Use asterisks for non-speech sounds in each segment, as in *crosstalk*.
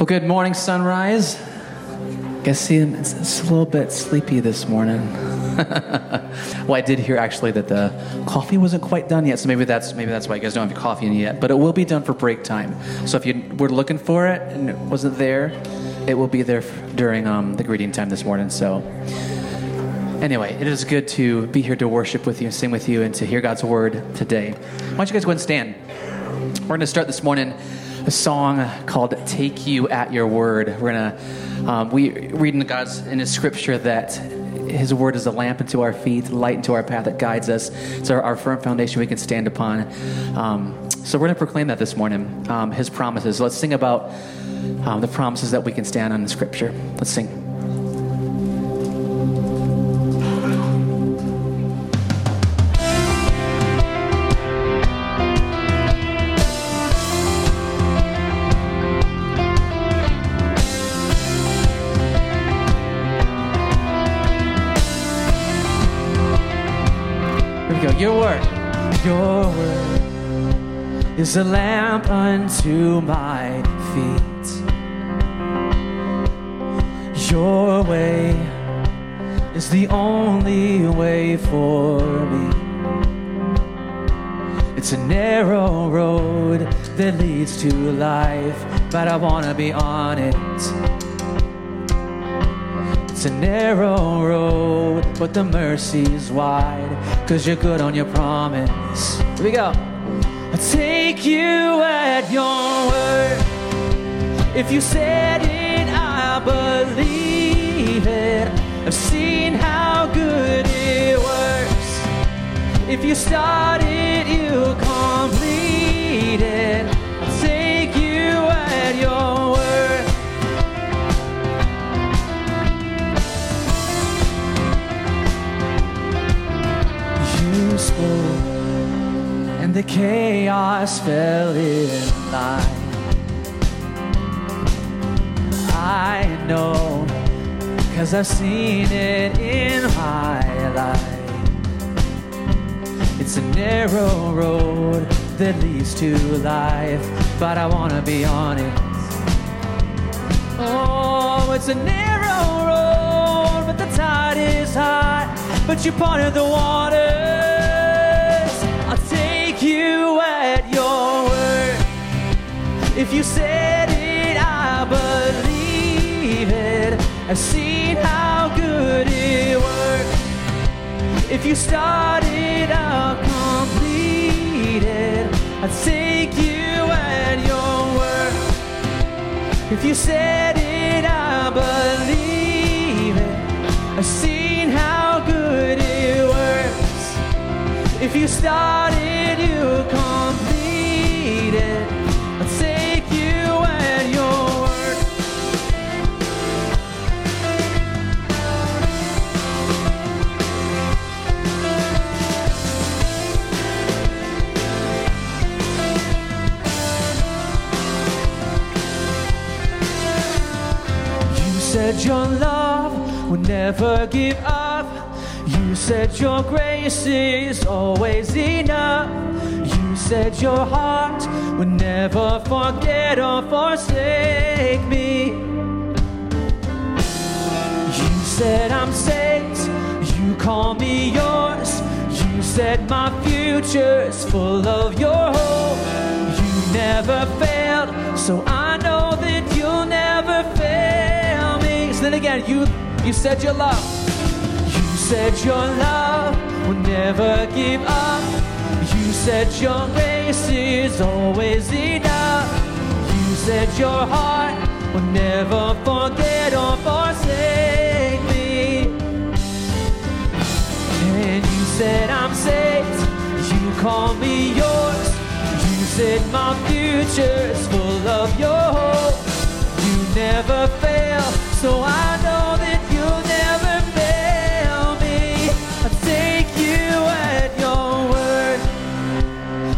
Well, good morning, sunrise. I Guess see, it's, it's a little bit sleepy this morning. *laughs* well, I did hear actually that the coffee wasn't quite done yet, so maybe that's maybe that's why you guys don't have your coffee in yet. But it will be done for break time. So if you were looking for it and it wasn't there, it will be there during um, the greeting time this morning. So anyway, it is good to be here to worship with you sing with you and to hear God's word today. Why don't you guys go and stand? We're going to start this morning a song called "Take You at Your Word." We're gonna um, we read in God's in His Scripture that His Word is a lamp unto our feet, light into our path that guides us. It's our, our firm foundation we can stand upon. Um, so we're gonna proclaim that this morning. Um, his promises. Let's sing about um, the promises that we can stand on in Scripture. Let's sing. Is a lamp unto my feet. Your way is the only way for me. It's a narrow road that leads to life, but I wanna be on it. It's a narrow road, but the mercy's wide. Cause you're good on your promise. Here we go. Take you at your word. If you said it, I believe it. I've seen how good it works. If you start it, you the chaos fell in line. I know, cause I've seen it in my life. It's a narrow road that leads to life, but I wanna be on it. Oh, it's a narrow road, but the tide is high. But you parted the waters. If you said it, I believe it. I've seen how good it works. If you started, I'll complete it. I'll take you at your word. If you said it, I believe it. I've seen how good it works. If you started, you complete it. Said your love would never give up. You said your grace is always enough. You said your heart would never forget or forsake me. You said I'm saved. You call me yours. You said my future's full of your hope. You never failed, so I Again, you you said your love. You said your love will never give up. You said your grace is always enough. You said your heart will never forget or forsake me. And you said I'm saved. You call me yours. You said my future's full of your hope. You never fail, so I know that you'll never fail me. I take you at your word.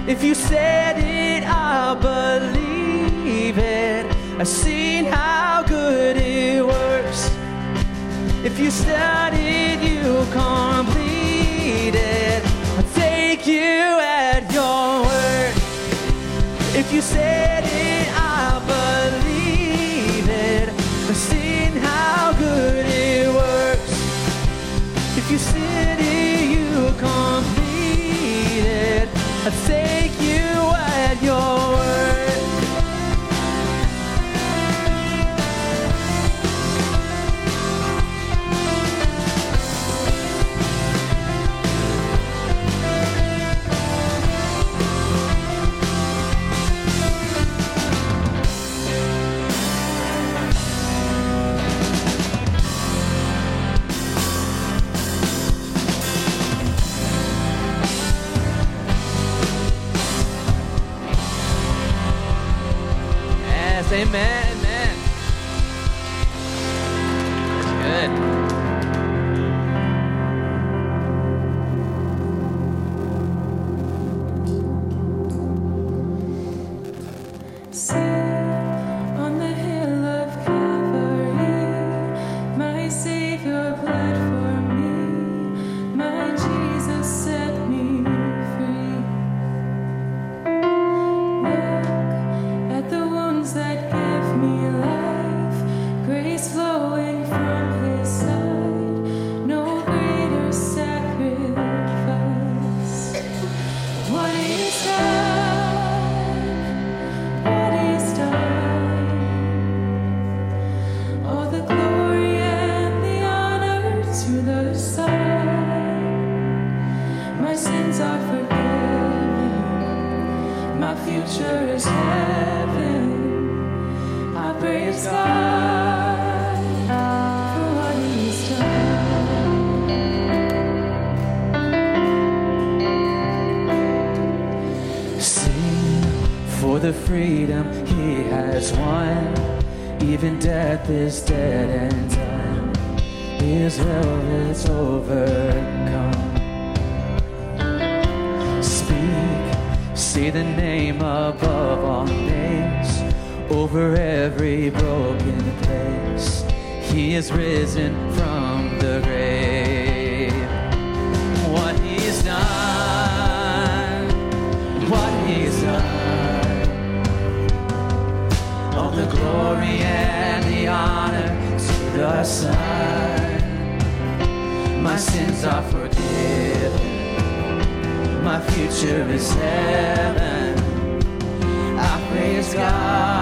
If you said it, I believe it. I've seen how good it works. If you started, you complete it. I take you at your word. If you said he is risen from the grave. What he's done, what he's done. All the glory and the honor to the Son. My sins are forgiven. My future is heaven. I praise God.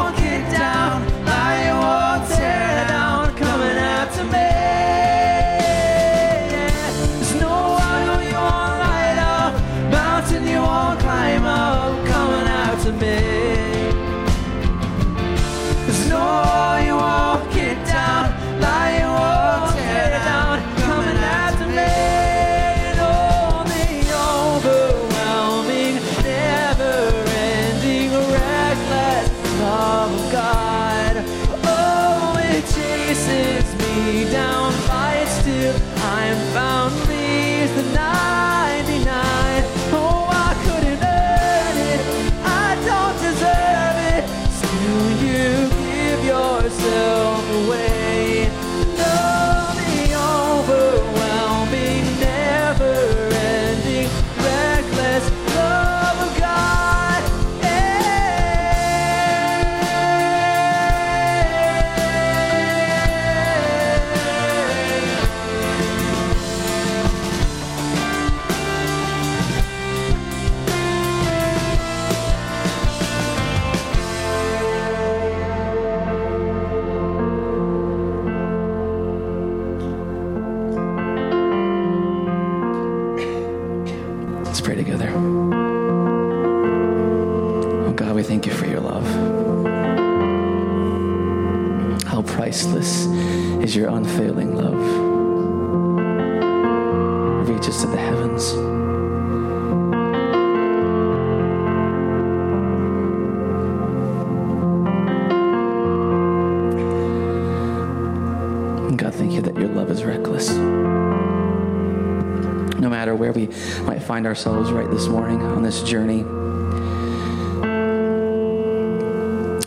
find ourselves right this morning on this journey.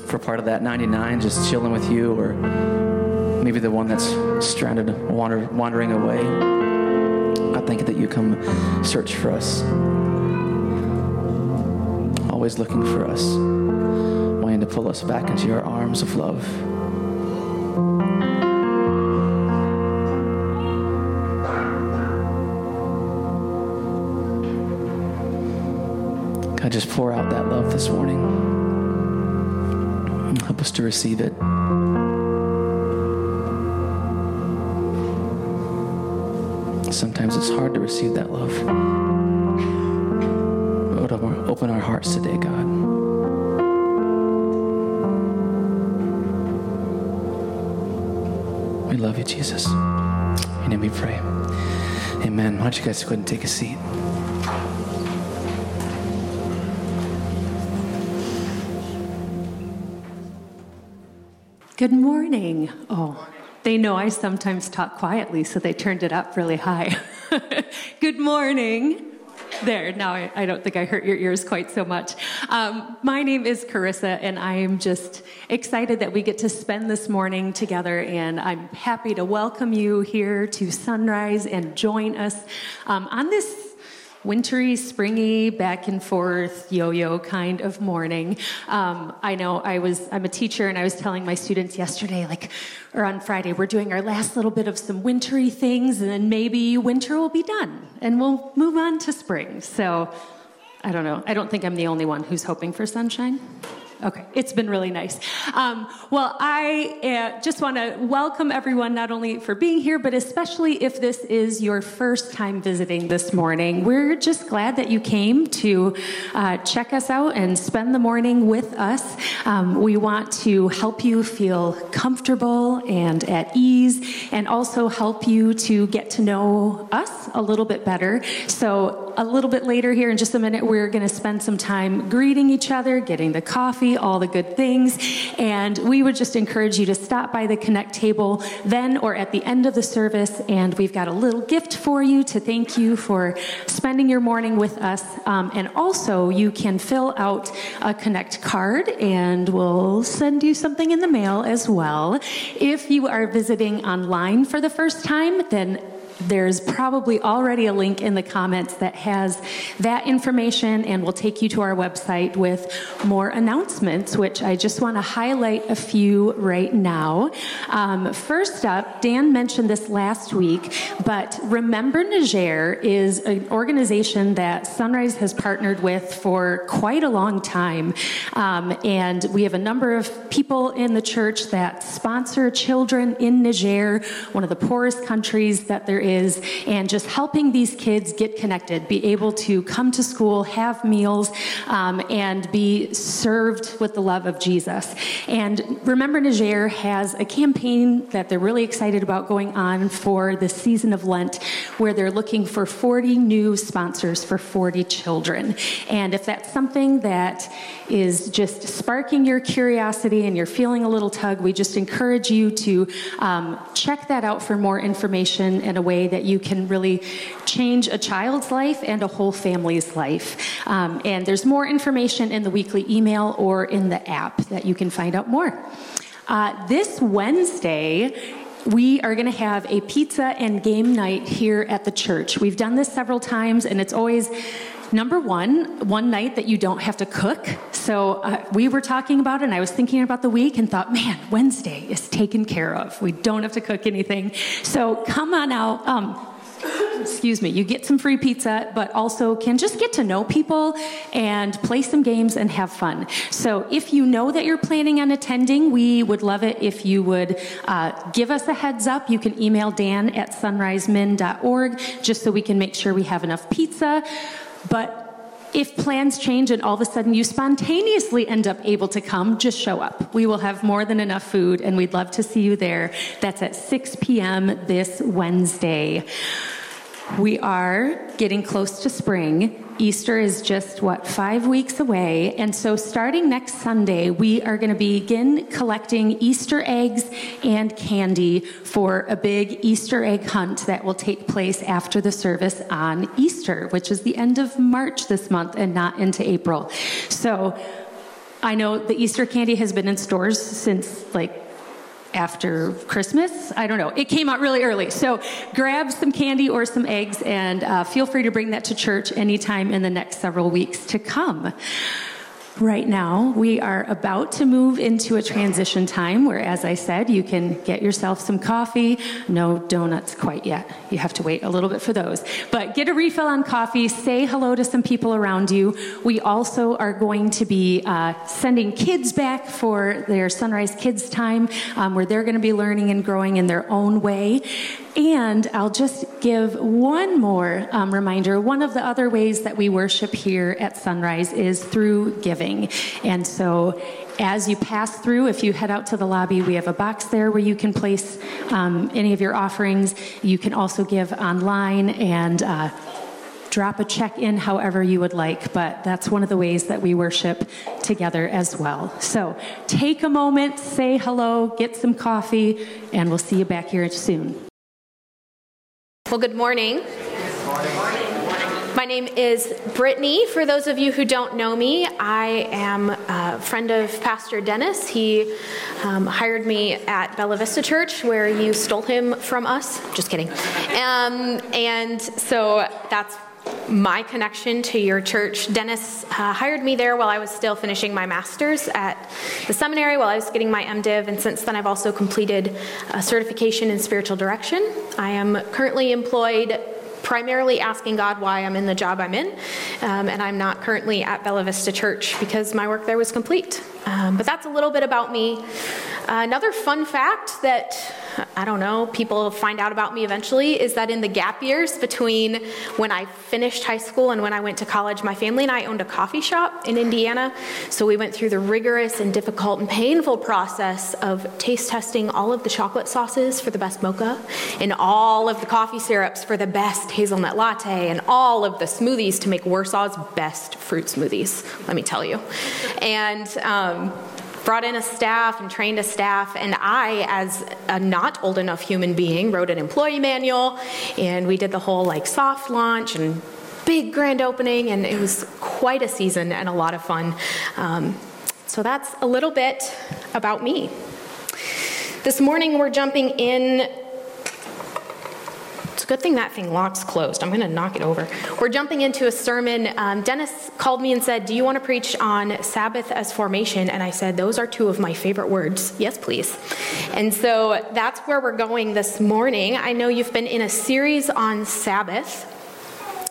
For part of that 99, just chilling with you, or maybe the one that's stranded, wander, wandering away. I thank you that you come search for us, always looking for us, wanting to pull us back into your arms of love. God, just pour out that love this morning. Help us to receive it. Sometimes it's hard to receive that love. Open our hearts today, God. We love you, Jesus. In name we pray. Amen. Why don't you guys go ahead and take a seat? Good morning. Oh, they know I sometimes talk quietly, so they turned it up really high. *laughs* Good morning. There, now I, I, don't think I hurt your ears quite so much. Um, my name is Carissa, and I am just excited that we get to spend this morning together. And I'm happy to welcome you here to Sunrise and join us um, on this wintry, springy, back and forth, yo-yo kind of morning. Um, I know I was, I'm a teacher and I was telling my students yesterday, like, or on Friday, we're doing our last little bit of some wintry things and then maybe winter will be done and we'll move on to spring. So I don't know. I don't think I'm the only one who's hoping for sunshine. Okay, it's been really nice. Um, well, I uh, just want to welcome everyone, not only for being here, but especially if this is your first time visiting this morning. We're just glad that you came to uh, check us out and spend the morning with us. Um, we want to help you feel comfortable and at ease, and also help you to get to know us a little bit better. So, a little bit later here in just a minute, we're going to spend some time greeting each other, getting the coffee all the good things. And we would just encourage you to stop by the Connect table then or at the end of the service. And we've got a little gift for you to thank you for spending your morning with us. Um, and also, you can fill out a Connect card and we'll send you something in the mail as well. If you are visiting online for the first time, then there's probably already a link in the comments that has that information and will take you to our website with more announcements, which I just want to highlight a few right now. Um, first up, Dan mentioned this last week, but Remember Niger is an organization that Sunrise has partnered with for quite a long time. Um, and we have a number of people in the church that sponsor children in Niger, one of the poorest countries that there is, and just helping these kids get connected, be able to come to school, have meals, um, and be served with the love of Jesus. And Remember Niger has a campaign that they're really excited about going on for the season of Lent, where they're looking for 40 new sponsors for 40 children. And if that's something that is just sparking your curiosity and you're feeling a little tug, we just encourage you to um, check that out for more information and a way that you can really change a child's life and a whole family's life. Um, and there's more information in the weekly email or in the app that you can find out more. Uh, this Wednesday, we are going to have a pizza and game night here at the church. We've done this several times, and it's always Number one, one night that you don't have to cook. So uh, we were talking about it, and I was thinking about the week and thought, man, Wednesday is taken care of. We don't have to cook anything. So come on out. Um, excuse me, you get some free pizza, but also can just get to know people and play some games and have fun. So if you know that you're planning on attending, we would love it if you would uh, give us a heads up. You can email Dan at sunrisemin.org just so we can make sure we have enough pizza. But if plans change and all of a sudden you spontaneously end up able to come, just show up. We will have more than enough food and we'd love to see you there. That's at 6 p.m. this Wednesday. We are getting close to spring. Easter is just, what, five weeks away. And so, starting next Sunday, we are going to begin collecting Easter eggs and candy for a big Easter egg hunt that will take place after the service on Easter, which is the end of March this month and not into April. So, I know the Easter candy has been in stores since like after Christmas. I don't know. It came out really early. So grab some candy or some eggs and uh, feel free to bring that to church anytime in the next several weeks to come. Right now, we are about to move into a transition time where, as I said, you can get yourself some coffee. No donuts quite yet. You have to wait a little bit for those. But get a refill on coffee, say hello to some people around you. We also are going to be uh, sending kids back for their Sunrise Kids time, um, where they're going to be learning and growing in their own way. And I'll just give one more um, reminder. One of the other ways that we worship here at Sunrise is through giving. And so as you pass through, if you head out to the lobby, we have a box there where you can place um, any of your offerings. You can also give online and uh, drop a check in however you would like, but that's one of the ways that we worship together as well. So take a moment, say hello, get some coffee, and we'll see you back here soon. Well, good morning. My name is Brittany. For those of you who don't know me, I am a friend of Pastor Dennis. He um, hired me at Bella Vista Church, where you stole him from us. Just kidding. Um, and so that's my connection to your church. Dennis uh, hired me there while I was still finishing my master's at the seminary, while I was getting my MDiv, and since then I've also completed a certification in spiritual direction. I am currently employed primarily asking God why I'm in the job I'm in, um, and I'm not currently at Bella Vista Church because my work there was complete. Um, but that's a little bit about me. Uh, another fun fact that *sighs* I don't know, people find out about me eventually is that in the gap years between when I finished high school and when I went to college, my family and I owned a coffee shop in Indiana. So we went through the rigorous and difficult and painful process of taste testing all of the chocolate sauces for the best mocha and all of the coffee syrups for the best hazelnut latte and all of the smoothies to make Warsaw's best fruit smoothies, let me tell you. And, um, brought in a staff and trained a staff. And I, as a not old enough human being, wrote an employee manual and we did the whole like soft launch and big grand opening. And it was quite a season and a lot of fun. Um, so that's a little bit about me. This morning we're jumping in it's a good thing that thing locks closed. I'm going to knock it over. We're jumping into a sermon. Um, Dennis called me and said, Do you want to preach on Sabbath as formation? And I said, Those are two of my favorite words. Yes, please. And so that's where we're going this morning. I know you've been in a series on Sabbath.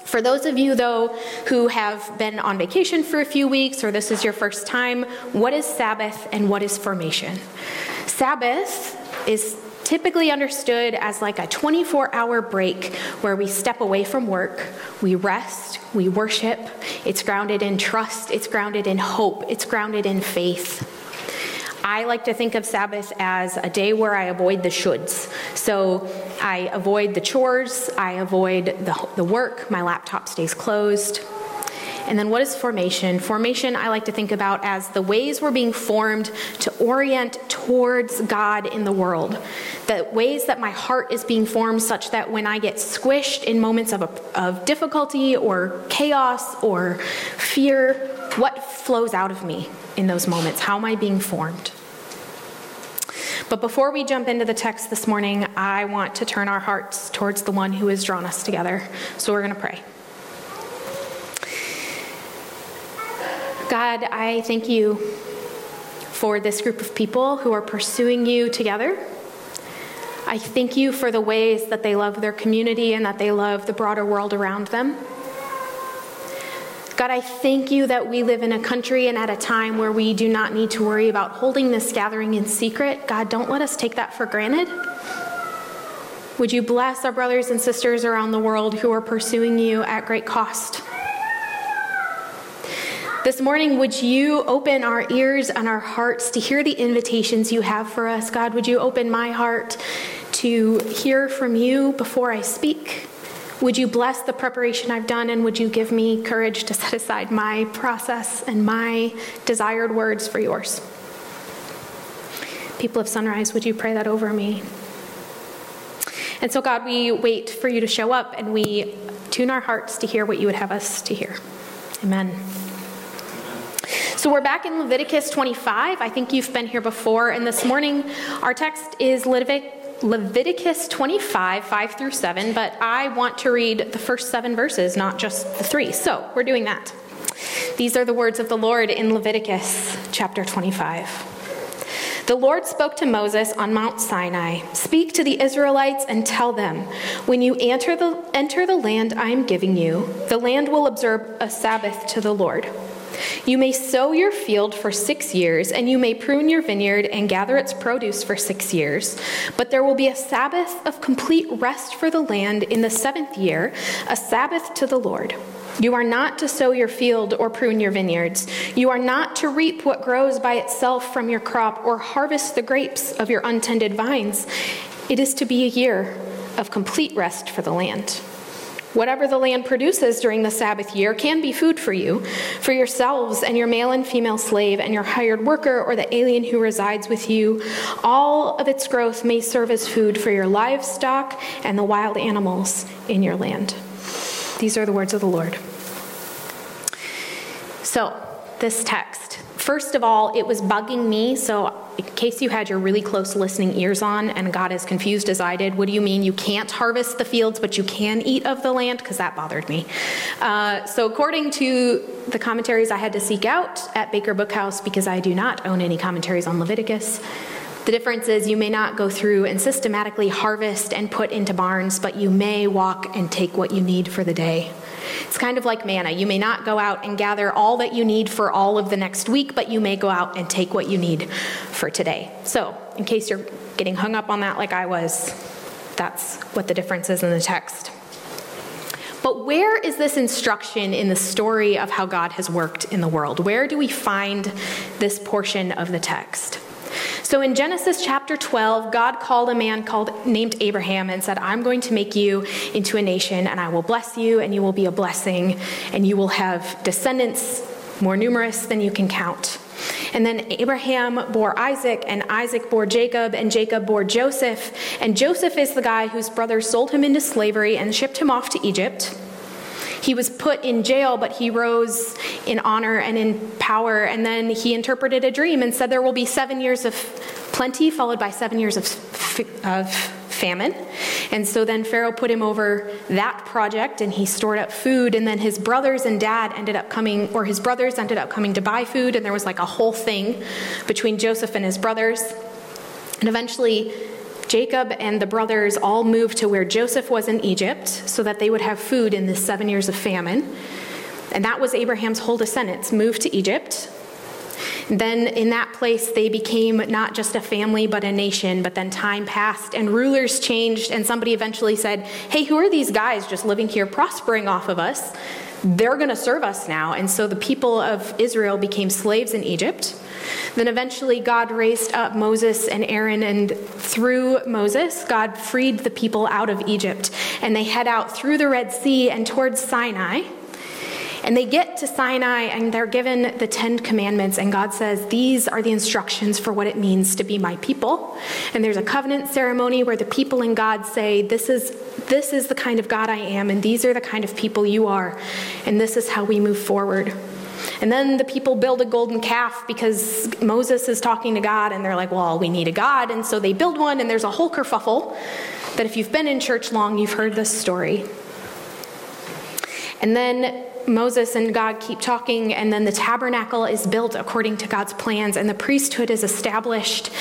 For those of you, though, who have been on vacation for a few weeks or this is your first time, what is Sabbath and what is formation? Sabbath is typically understood as like a 24 hour break where we step away from work, we rest, we worship. It's grounded in trust, it's grounded in hope, it's grounded in faith. I like to think of Sabbath as a day where I avoid the shoulds. So I avoid the chores, I avoid the, the work, my laptop stays closed. And then what is formation? Formation, I like to think about as the ways we're being formed to orient towards God in the world. The ways that my heart is being formed such that when I get squished in moments of, a, of difficulty or chaos or fear, what flows out of me in those moments? How am I being formed? But before we jump into the text this morning, I want to turn our hearts towards the one who has drawn us together. So we're going to pray. God, I thank you for this group of people who are pursuing you together. I thank you for the ways that they love their community and that they love the broader world around them. God, I thank you that we live in a country and at a time where we do not need to worry about holding this gathering in secret. God, don't let us take that for granted. Would you bless our brothers and sisters around the world who are pursuing you at great cost? This morning, would you open our ears and our hearts to hear the invitations you have for us? God, would you open my heart to hear from you before I speak? Would you bless the preparation I've done and would you give me courage to set aside my process and my desired words for yours? People of Sunrise, would you pray that over me? And so, God, we wait for you to show up and we tune our hearts to hear what you would have us to hear. Amen. So we're back in Leviticus 25. I think you've been here before. And this morning, our text is Leviticus 25, 5 through 7. But I want to read the first seven verses, not just the three. So we're doing that. These are the words of the Lord in Leviticus chapter 25. The Lord spoke to Moses on Mount Sinai Speak to the Israelites and tell them, when you enter the, enter the land I am giving you, the land will observe a Sabbath to the Lord. You may sow your field for six years, and you may prune your vineyard and gather its produce for six years. But there will be a Sabbath of complete rest for the land in the seventh year, a Sabbath to the Lord. You are not to sow your field or prune your vineyards. You are not to reap what grows by itself from your crop or harvest the grapes of your untended vines. It is to be a year of complete rest for the land. Whatever the land produces during the Sabbath year can be food for you, for yourselves and your male and female slave and your hired worker or the alien who resides with you. All of its growth may serve as food for your livestock and the wild animals in your land. These are the words of the Lord. So, this text. First of all, it was bugging me, so in case you had your really close listening ears on and got as confused as I did, what do you mean you can't harvest the fields, but you can eat of the land? Because that bothered me. Uh, so, according to the commentaries I had to seek out at Baker Bookhouse, because I do not own any commentaries on Leviticus, the difference is you may not go through and systematically harvest and put into barns, but you may walk and take what you need for the day. It's kind of like manna. You may not go out and gather all that you need for all of the next week, but you may go out and take what you need for today. So, in case you're getting hung up on that like I was, that's what the difference is in the text. But where is this instruction in the story of how God has worked in the world? Where do we find this portion of the text? So in Genesis chapter 12, God called a man called named Abraham and said, "I'm going to make you into a nation and I will bless you and you will be a blessing and you will have descendants more numerous than you can count." And then Abraham bore Isaac, and Isaac bore Jacob, and Jacob bore Joseph. And Joseph is the guy whose brothers sold him into slavery and shipped him off to Egypt. He was put in jail, but he rose in honor and in power. And then he interpreted a dream and said there will be seven years of plenty, followed by seven years of, of famine. And so then Pharaoh put him over that project and he stored up food. And then his brothers and dad ended up coming, or his brothers ended up coming to buy food. And there was like a whole thing between Joseph and his brothers. And eventually, Jacob and the brothers all moved to where Joseph was in Egypt so that they would have food in the seven years of famine. And that was Abraham's whole descendants moved to Egypt. Then in that place, they became not just a family, but a nation. But then time passed and rulers changed, and somebody eventually said, Hey, who are these guys just living here, prospering off of us? They're going to serve us now. And so the people of Israel became slaves in Egypt. Then eventually, God raised up Moses and Aaron, and through Moses, God freed the people out of Egypt. And they head out through the Red Sea and towards Sinai. And they get to Sinai and they're given the Ten Commandments, and God says, These are the instructions for what it means to be my people. And there's a covenant ceremony where the people and God say, This is, this is the kind of God I am, and these are the kind of people you are, and this is how we move forward. And then the people build a golden calf because Moses is talking to God, and they're like, well, we need a God. And so they build one, and there's a whole kerfuffle that if you've been in church long, you've heard this story. And then Moses and God keep talking, and then the tabernacle is built according to God's plans, and the priesthood is established.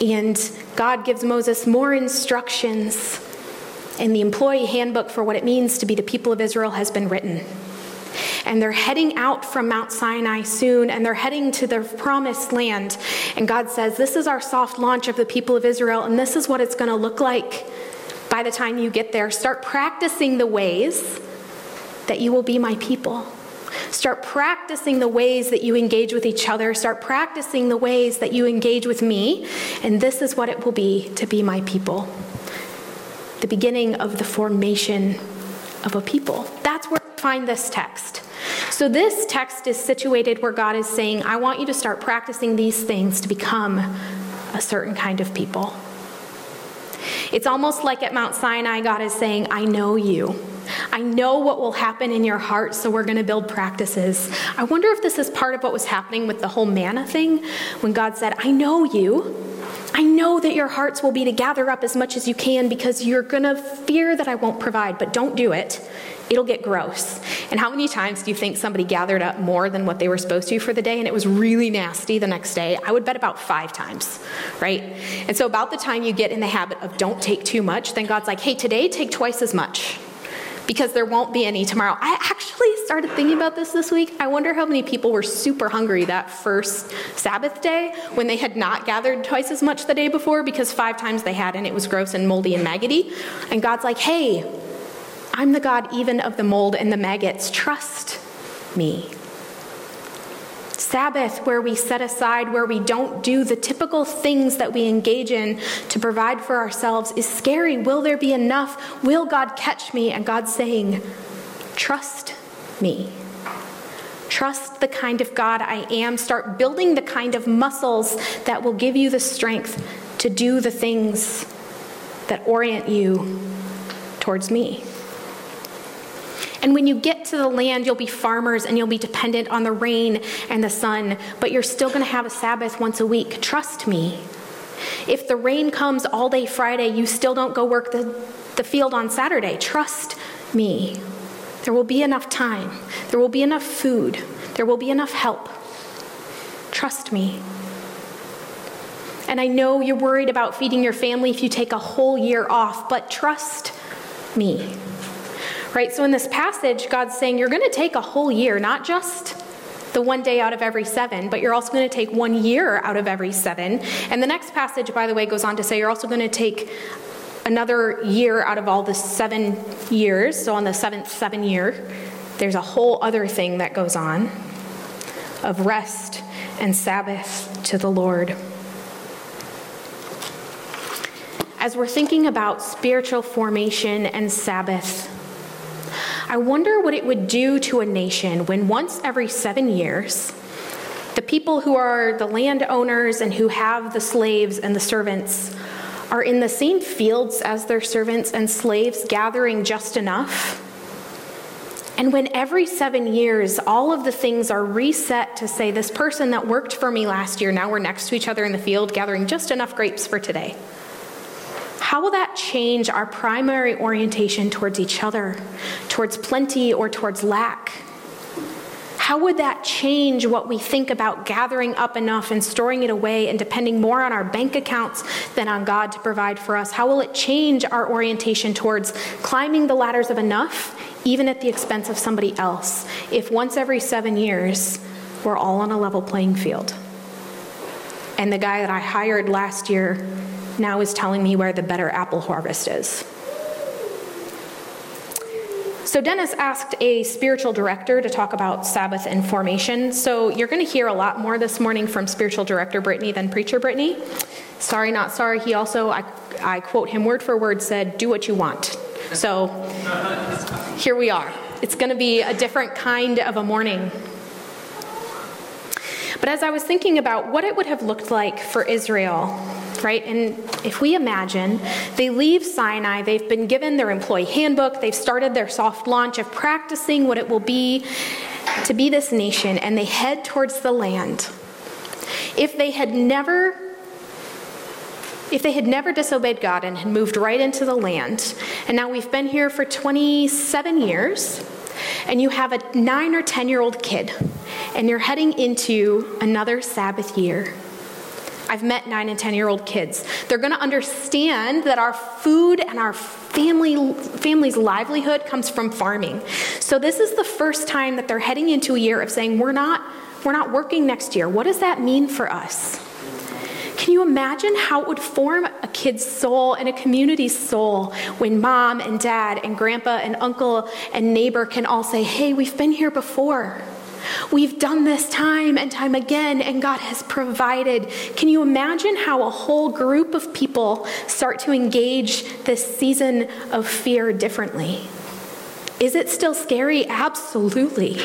And God gives Moses more instructions, and the employee handbook for what it means to be the people of Israel has been written and they're heading out from Mount Sinai soon, and they're heading to the promised land. And God says, This is our soft launch of the people of Israel, and this is what it's going to look like by the time you get there. Start practicing the ways that you will be my people. Start practicing the ways that you engage with each other. Start practicing the ways that you engage with me. And this is what it will be to be my people. The beginning of the formation of a people. That's where I find this text. So, this text is situated where God is saying, I want you to start practicing these things to become a certain kind of people. It's almost like at Mount Sinai, God is saying, I know you. I know what will happen in your heart, so we're going to build practices. I wonder if this is part of what was happening with the whole manna thing when God said, I know you. I know that your hearts will be to gather up as much as you can because you're going to fear that I won't provide, but don't do it. It'll get gross. And how many times do you think somebody gathered up more than what they were supposed to for the day and it was really nasty the next day? I would bet about five times, right? And so, about the time you get in the habit of don't take too much, then God's like, hey, today take twice as much because there won't be any tomorrow. I actually started thinking about this this week. I wonder how many people were super hungry that first Sabbath day when they had not gathered twice as much the day before because five times they had and it was gross and moldy and maggoty. And God's like, hey, I'm the God even of the mold and the maggots. Trust me. Sabbath, where we set aside, where we don't do the typical things that we engage in to provide for ourselves, is scary. Will there be enough? Will God catch me? And God's saying, Trust me. Trust the kind of God I am. Start building the kind of muscles that will give you the strength to do the things that orient you towards me. And when you get to the land, you'll be farmers and you'll be dependent on the rain and the sun, but you're still going to have a Sabbath once a week. Trust me. If the rain comes all day Friday, you still don't go work the, the field on Saturday. Trust me. There will be enough time, there will be enough food, there will be enough help. Trust me. And I know you're worried about feeding your family if you take a whole year off, but trust me right? So in this passage, God's saying you're going to take a whole year, not just the one day out of every seven, but you're also going to take one year out of every seven. And the next passage, by the way, goes on to say you're also going to take another year out of all the seven years. So on the seventh seven year, there's a whole other thing that goes on of rest and Sabbath to the Lord. As we're thinking about spiritual formation and Sabbath, I wonder what it would do to a nation when once every seven years, the people who are the landowners and who have the slaves and the servants are in the same fields as their servants and slaves, gathering just enough. And when every seven years, all of the things are reset to say, this person that worked for me last year, now we're next to each other in the field, gathering just enough grapes for today. How will that change our primary orientation towards each other, towards plenty or towards lack? How would that change what we think about gathering up enough and storing it away and depending more on our bank accounts than on God to provide for us? How will it change our orientation towards climbing the ladders of enough, even at the expense of somebody else, if once every seven years we're all on a level playing field? And the guy that I hired last year now is telling me where the better apple harvest is. So, Dennis asked a spiritual director to talk about Sabbath and formation. So, you're going to hear a lot more this morning from spiritual director Brittany than preacher Brittany. Sorry, not sorry. He also, I, I quote him word for word, said, Do what you want. So, here we are. It's going to be a different kind of a morning. But as I was thinking about what it would have looked like for Israel right? And if we imagine they leave Sinai, they've been given their employee handbook, they've started their soft launch of practicing what it will be to be this nation, and they head towards the land. If they had never if they had never disobeyed God and had moved right into the land, and now we've been here for 27 years, and you have a nine or 10 year old kid, and you're heading into another Sabbath year, I've met nine and 10 year old kids. They're going to understand that our food and our family, family's livelihood comes from farming. So this is the first time that they're heading into a year of saying, we're not, we're not working next year. What does that mean for us? Can you imagine how it would form a kid's soul and a community's soul when mom and dad and grandpa and uncle and neighbor can all say, hey, we've been here before? We've done this time and time again, and God has provided. Can you imagine how a whole group of people start to engage this season of fear differently? Is it still scary? Absolutely.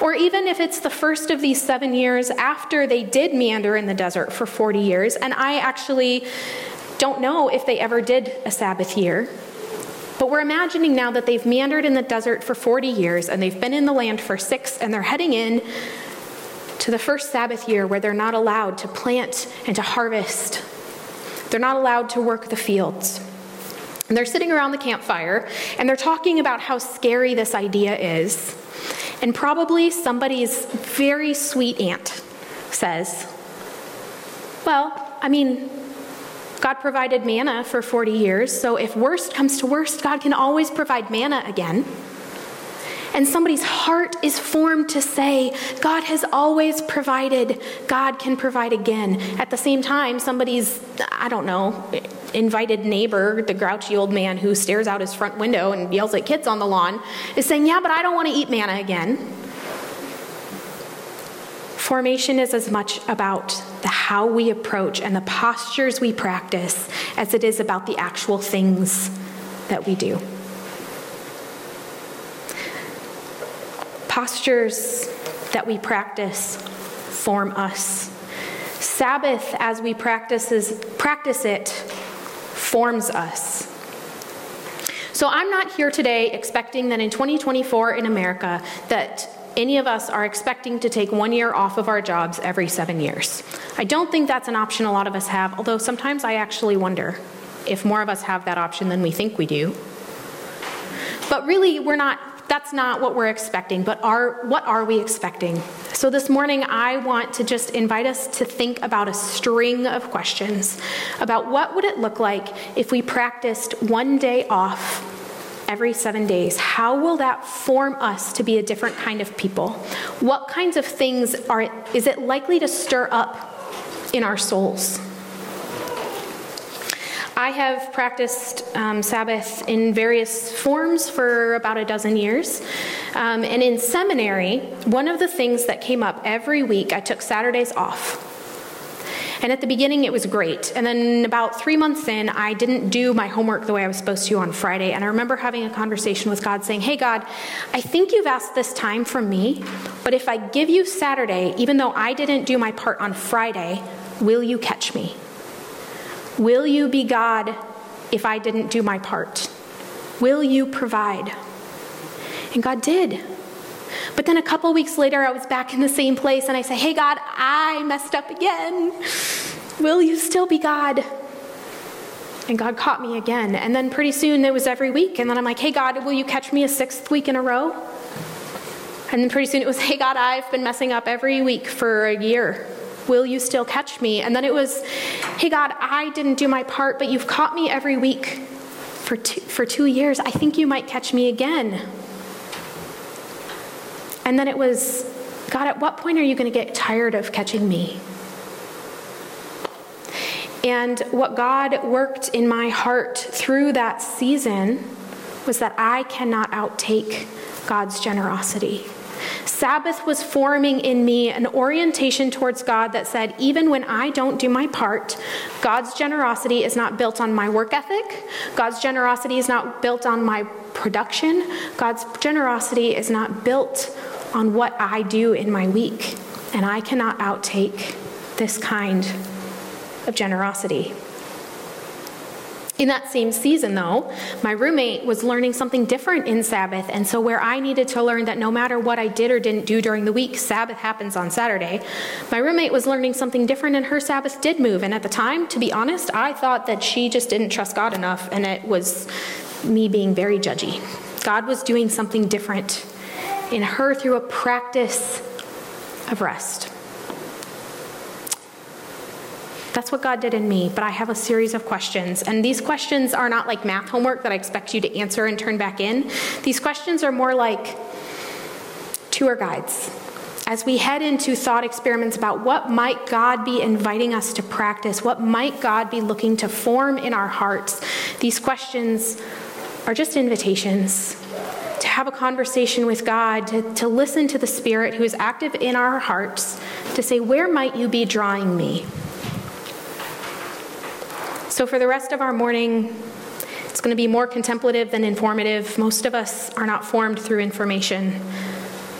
Or even if it's the first of these seven years after they did meander in the desert for 40 years, and I actually don't know if they ever did a Sabbath year. But we're imagining now that they've meandered in the desert for 40 years and they've been in the land for six and they're heading in to the first Sabbath year where they're not allowed to plant and to harvest. They're not allowed to work the fields. And they're sitting around the campfire and they're talking about how scary this idea is. And probably somebody's very sweet aunt says, Well, I mean, God provided manna for 40 years, so if worst comes to worst, God can always provide manna again. And somebody's heart is formed to say, God has always provided, God can provide again. At the same time, somebody's, I don't know, invited neighbor, the grouchy old man who stares out his front window and yells at kids on the lawn, is saying, Yeah, but I don't want to eat manna again. Formation is as much about the how we approach and the postures we practice as it is about the actual things that we do. Postures that we practice form us. Sabbath, as we practices, practice it, forms us. So I'm not here today expecting that in 2024 in America that any of us are expecting to take one year off of our jobs every seven years. I don't think that's an option a lot of us have, although sometimes I actually wonder if more of us have that option than we think we do. But really, we're not, that's not what we're expecting, but are, what are we expecting? So this morning, I want to just invite us to think about a string of questions about what would it look like if we practiced one day off every seven days, how will that form us to be a different kind of people? What kinds of things are is it likely to stir up in our souls? I have practiced um, Sabbath in various forms for about a dozen years. Um, and in seminary, one of the things that came up every week, I took Saturdays off. And at the beginning, it was great. And then about three months in, I didn't do my homework the way I was supposed to on Friday. And I remember having a conversation with God saying, Hey, God, I think you've asked this time from me, but if I give you Saturday, even though I didn't do my part on Friday, will you catch me? Will you be God if I didn't do my part? Will you provide? And God did. But then a couple weeks later, I was back in the same place and I say, Hey, God, I messed up again. Will you still be God? And God caught me again. And then pretty soon it was every week. And then I'm like, Hey, God, will you catch me a sixth week in a row? And then pretty soon it was, Hey, God, I've been messing up every week for a year. Will you still catch me? And then it was, Hey, God, I didn't do my part, but you've caught me every week for two, for two years. I think you might catch me again. And then it was, God, at what point are you going to get tired of catching me? And what God worked in my heart through that season was that I cannot outtake God's generosity. Sabbath was forming in me an orientation towards God that said, even when I don't do my part, God's generosity is not built on my work ethic. God's generosity is not built on my production. God's generosity is not built on what I do in my week, and I cannot outtake this kind of generosity. In that same season, though, my roommate was learning something different in Sabbath. And so, where I needed to learn that no matter what I did or didn't do during the week, Sabbath happens on Saturday, my roommate was learning something different, and her Sabbath did move. And at the time, to be honest, I thought that she just didn't trust God enough, and it was me being very judgy. God was doing something different in her through a practice of rest. That's what God did in me, but I have a series of questions. And these questions are not like math homework that I expect you to answer and turn back in. These questions are more like tour guides. As we head into thought experiments about what might God be inviting us to practice, what might God be looking to form in our hearts, these questions are just invitations to have a conversation with God, to, to listen to the Spirit who is active in our hearts, to say, Where might you be drawing me? So, for the rest of our morning, it's going to be more contemplative than informative. Most of us are not formed through information,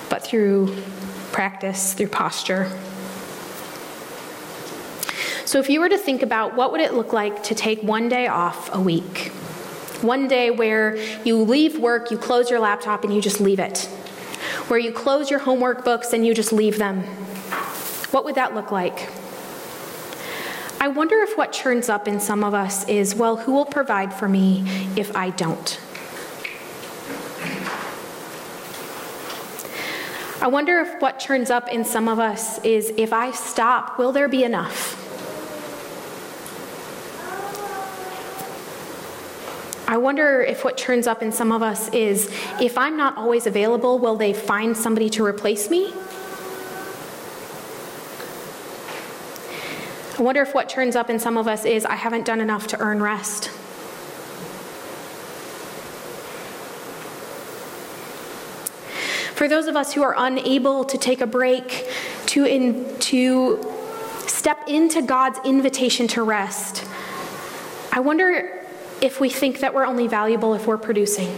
but through practice, through posture. So, if you were to think about what would it look like to take one day off a week? One day where you leave work, you close your laptop, and you just leave it. Where you close your homework books and you just leave them. What would that look like? I wonder if what churns up in some of us is, well, who will provide for me if I don't? I wonder if what churns up in some of us is, if I stop, will there be enough? I wonder if what turns up in some of us is, if I'm not always available, will they find somebody to replace me? I wonder if what turns up in some of us is I haven't done enough to earn rest. For those of us who are unable to take a break, to, in, to step into God's invitation to rest, I wonder if we think that we're only valuable if we're producing.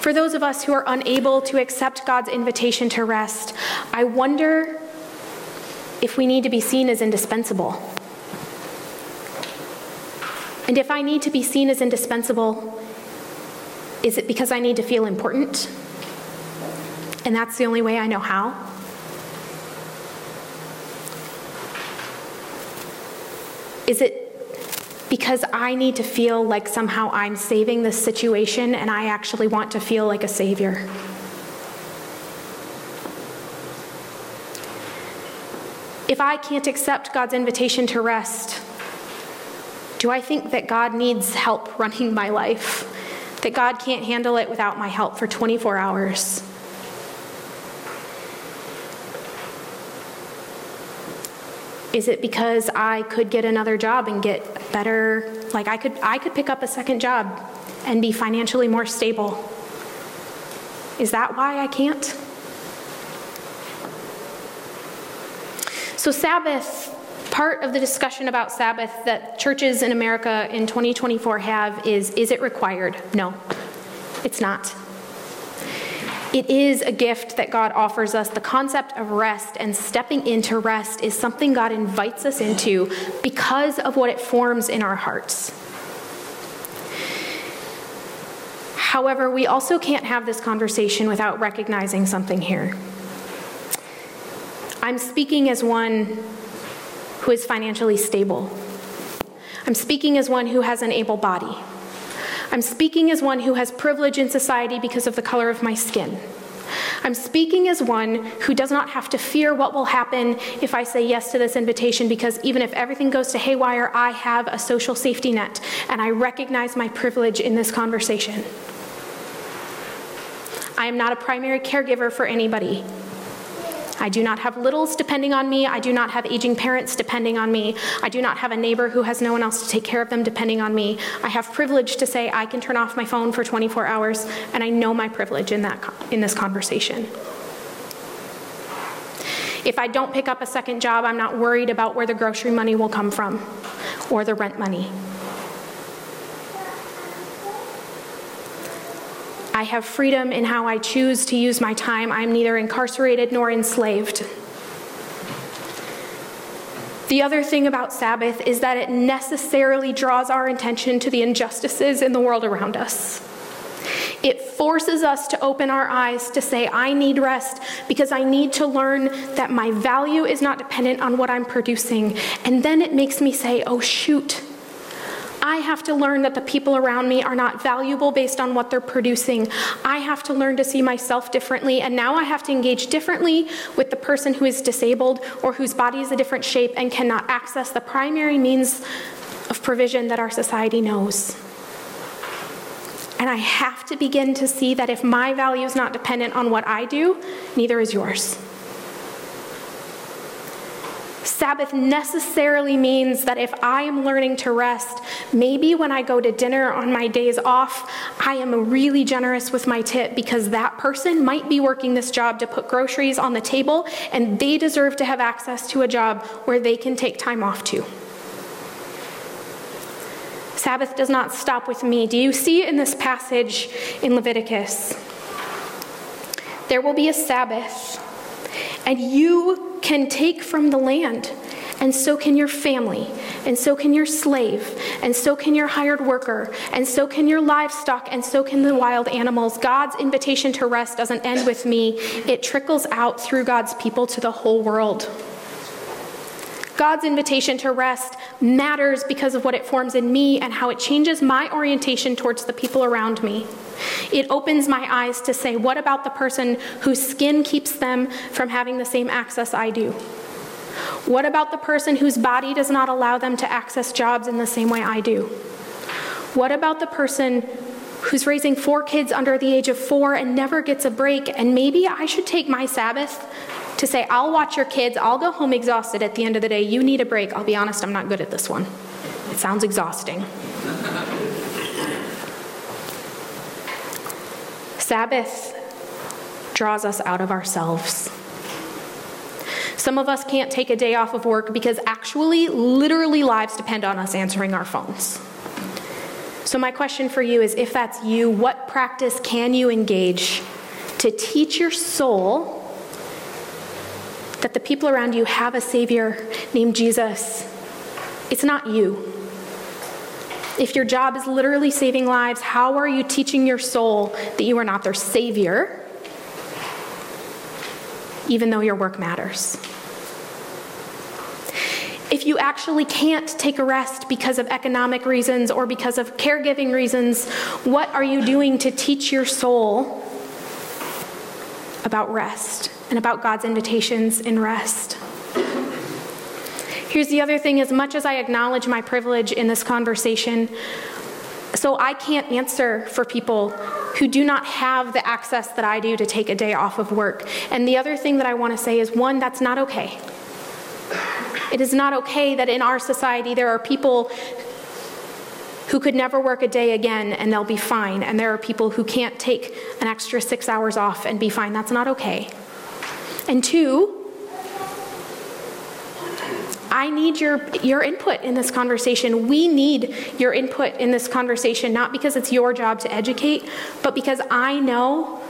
For those of us who are unable to accept God's invitation to rest, I wonder if we need to be seen as indispensable. And if I need to be seen as indispensable, is it because I need to feel important? And that's the only way I know how? Is it because I need to feel like somehow I'm saving this situation and I actually want to feel like a savior. If I can't accept God's invitation to rest, do I think that God needs help running my life? That God can't handle it without my help for 24 hours? Is it because I could get another job and get better like I could I could pick up a second job and be financially more stable? Is that why I can't? So Sabbath part of the discussion about Sabbath that churches in America in 2024 have is is it required? No. It's not. It is a gift that God offers us. The concept of rest and stepping into rest is something God invites us into because of what it forms in our hearts. However, we also can't have this conversation without recognizing something here. I'm speaking as one who is financially stable. I'm speaking as one who has an able body. I'm speaking as one who has privilege in society because of the color of my skin. I'm speaking as one who does not have to fear what will happen if I say yes to this invitation because even if everything goes to haywire, I have a social safety net and I recognize my privilege in this conversation. I am not a primary caregiver for anybody. I do not have littles depending on me. I do not have aging parents depending on me. I do not have a neighbor who has no one else to take care of them depending on me. I have privilege to say I can turn off my phone for 24 hours, and I know my privilege in, that, in this conversation. If I don't pick up a second job, I'm not worried about where the grocery money will come from or the rent money. I have freedom in how I choose to use my time. I am neither incarcerated nor enslaved. The other thing about Sabbath is that it necessarily draws our attention to the injustices in the world around us. It forces us to open our eyes to say, I need rest because I need to learn that my value is not dependent on what I'm producing. And then it makes me say, oh, shoot, I have to learn that the people around me are not valuable based on what they're producing. I have to learn to see myself differently, and now I have to engage differently with the person who is disabled or whose body is a different shape and cannot access the primary means of provision that our society knows. And I have to begin to see that if my value is not dependent on what I do, neither is yours. Sabbath necessarily means that if I am learning to rest, maybe when I go to dinner on my days off, I am really generous with my tip because that person might be working this job to put groceries on the table and they deserve to have access to a job where they can take time off too. Sabbath does not stop with me. Do you see in this passage in Leviticus? There will be a Sabbath, and you can take from the land and so can your family, and so can your slave, and so can your hired worker, and so can your livestock, and so can the wild animals. God's invitation to rest doesn't end with me, it trickles out through God's people to the whole world. God's invitation to rest matters because of what it forms in me and how it changes my orientation towards the people around me. It opens my eyes to say, what about the person whose skin keeps them from having the same access I do? What about the person whose body does not allow them to access jobs in the same way I do? What about the person who's raising four kids under the age of four and never gets a break? And maybe I should take my Sabbath to say, I'll watch your kids, I'll go home exhausted at the end of the day. You need a break. I'll be honest, I'm not good at this one. It sounds exhausting. Sabbath draws us out of ourselves. Some of us can't take a day off of work because actually, literally, lives depend on us answering our phones. So, my question for you is if that's you, what practice can you engage to teach your soul that the people around you have a Savior named Jesus? It's not you. If your job is literally saving lives, how are you teaching your soul that you are not their Savior, even though your work matters? If you actually can't take a rest because of economic reasons or because of caregiving reasons, what are you doing to teach your soul about rest and about God's invitations in rest? Here's the other thing as much as I acknowledge my privilege in this conversation, so I can't answer for people who do not have the access that I do to take a day off of work. And the other thing that I want to say is one, that's not okay. It is not okay that in our society there are people who could never work a day again and they'll be fine, and there are people who can't take an extra six hours off and be fine. That's not okay. And two, I need your, your input in this conversation. We need your input in this conversation, not because it's your job to educate, but because I know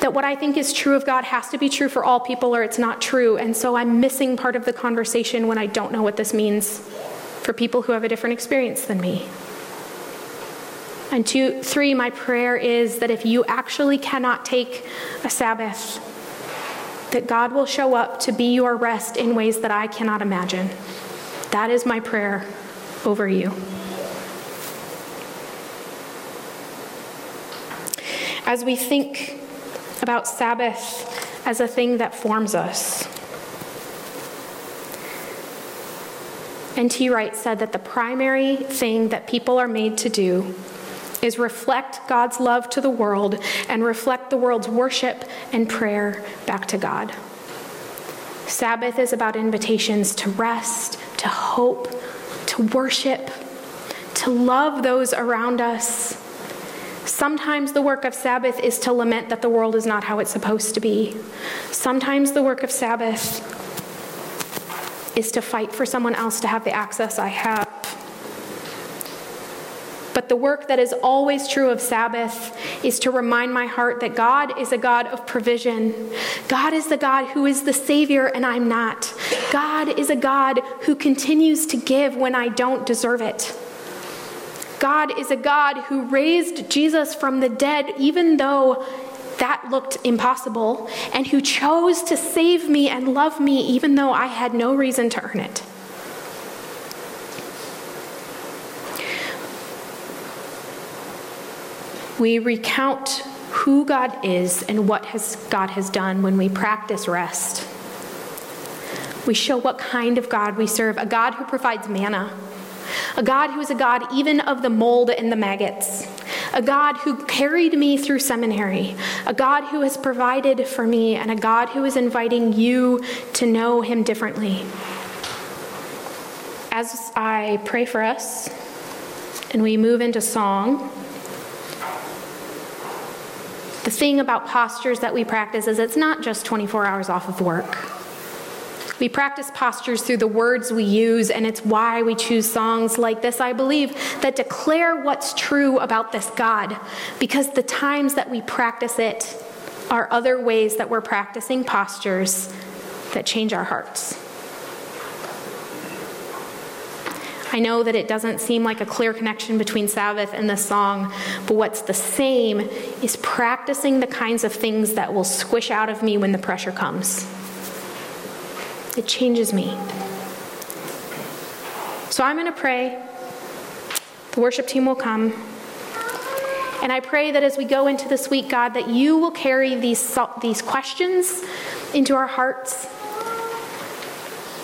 that what I think is true of God has to be true for all people or it's not true. And so I'm missing part of the conversation when I don't know what this means for people who have a different experience than me. And two, three, my prayer is that if you actually cannot take a Sabbath, that God will show up to be your rest in ways that I cannot imagine. That is my prayer over you. As we think about Sabbath as a thing that forms us. N.T. Wright said that the primary thing that people are made to do is reflect God's love to the world and reflect the world's worship and prayer back to God. Sabbath is about invitations to rest, to hope, to worship, to love those around us Sometimes the work of Sabbath is to lament that the world is not how it's supposed to be. Sometimes the work of Sabbath is to fight for someone else to have the access I have. But the work that is always true of Sabbath is to remind my heart that God is a God of provision. God is the God who is the Savior and I'm not. God is a God who continues to give when I don't deserve it. God is a God who raised Jesus from the dead, even though that looked impossible, and who chose to save me and love me, even though I had no reason to earn it. We recount who God is and what has, God has done when we practice rest. We show what kind of God we serve a God who provides manna a God who is a God even of the mold and the maggots, a God who carried me through seminary, a God who has provided for me, and a God who is inviting you to know him differently. As I pray for us and we move into song, the thing about postures that we practice is it's not just 24 hours off of work. We practice postures through the words we use, and it's why we choose songs like this, I believe, that declare what's true about this God, because the times that we practice it are other ways that we're practicing postures that change our hearts. I know that it doesn't seem like a clear connection between Sabbath and this song, but what's the same is practicing the kinds of things that will squish out of me when the pressure comes. It changes me. So I'm going to pray. The worship team will come. And I pray that as we go into this week, God, that you will carry these, these questions into our hearts,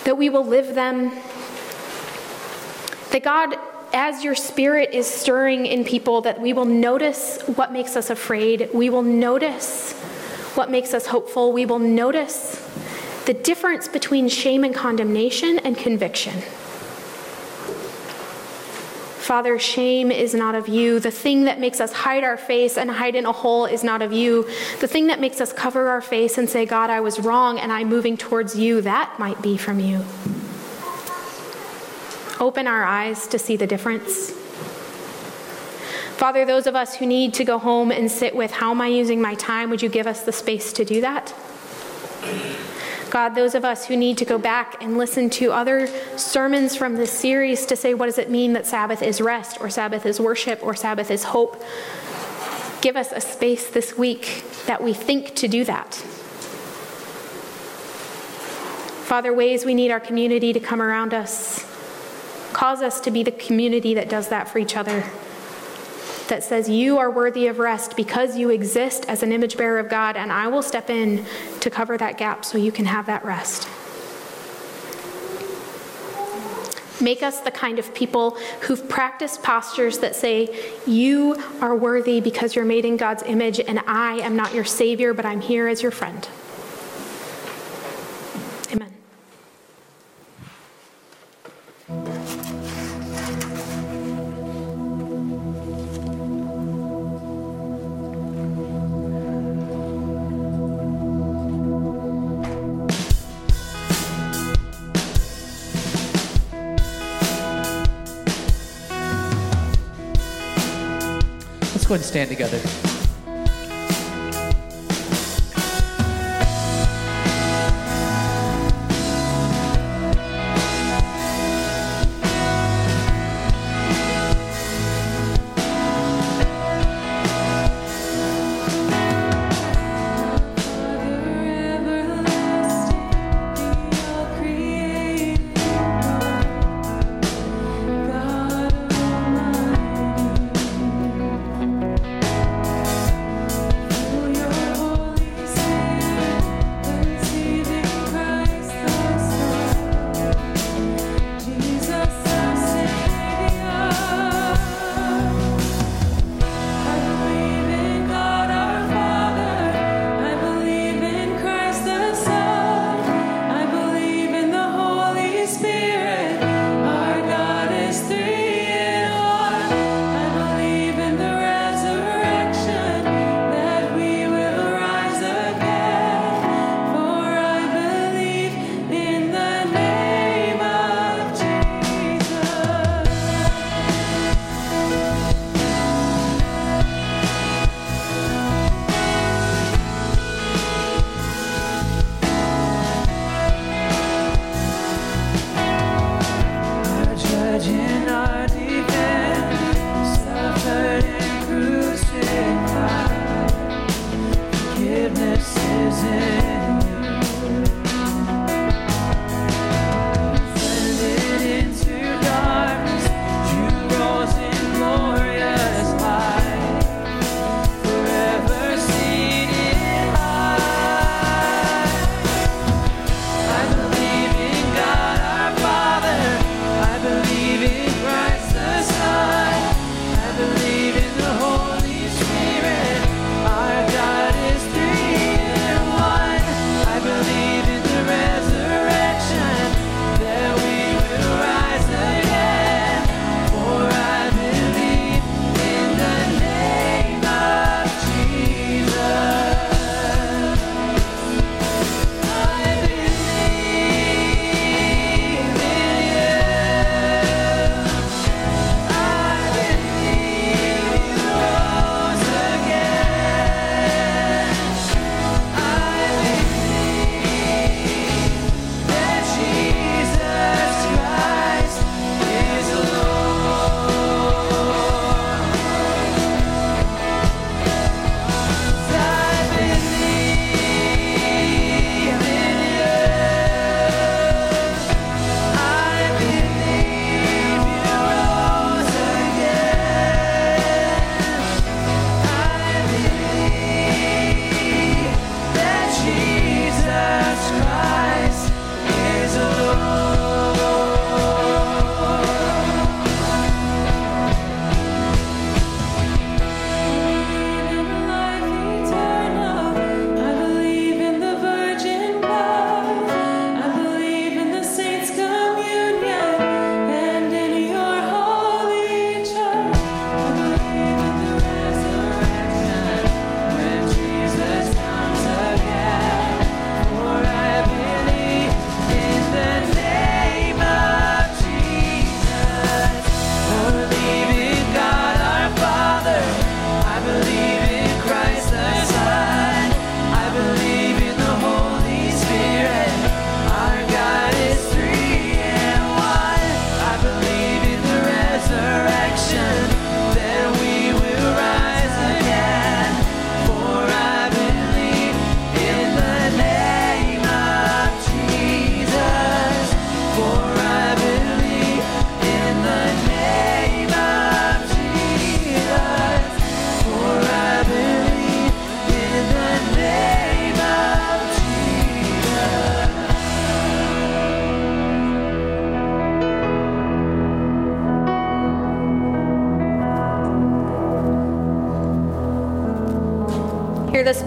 that we will live them, that God, as your spirit is stirring in people, that we will notice what makes us afraid. We will notice what makes us hopeful. We will notice the difference between shame and condemnation and conviction. Father, shame is not of you. The thing that makes us hide our face and hide in a hole is not of you. The thing that makes us cover our face and say, God, I was wrong and I'm moving towards you, that might be from you. Open our eyes to see the difference. Father, those of us who need to go home and sit with how am I using my time, would you give us the space to do that? God, those of us who need to go back and listen to other sermons from this series to say, what does it mean that Sabbath is rest, or Sabbath is worship, or Sabbath is hope? Give us a space this week that we think to do that. Father, ways we need our community to come around us Cause us to be the community that does that for each other. That says, You are worthy of rest because you exist as an image bearer of God, and I will step in to cover that gap so you can have that rest. Make us the kind of people who've practiced postures that say, You are worthy because you're made in God's image, and I am not your Savior, but I'm here as your friend. Go ahead and stand together.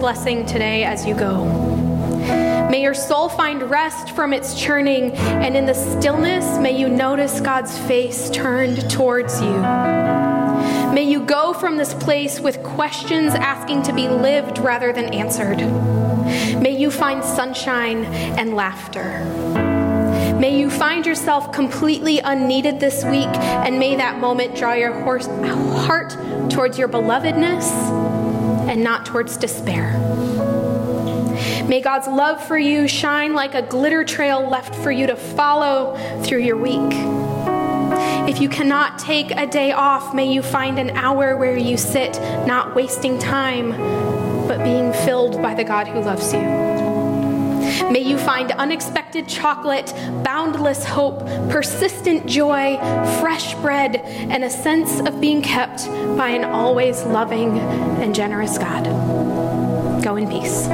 Blessing today as you go. May your soul find rest from its churning, and in the stillness, may you notice God's face turned towards you. May you go from this place with questions asking to be lived rather than answered. May you find sunshine and laughter. May you find yourself completely unneeded this week, and may that moment draw your heart towards your belovedness and not towards despair. May God's love for you shine like a glitter trail left for you to follow through your week. If you cannot take a day off, may you find an hour where you sit, not wasting time, but being filled by the God who loves you. May you find unexpected chocolate, boundless hope, persistent joy, fresh bread, and a sense of being kept by an always loving and generous God. Go in peace.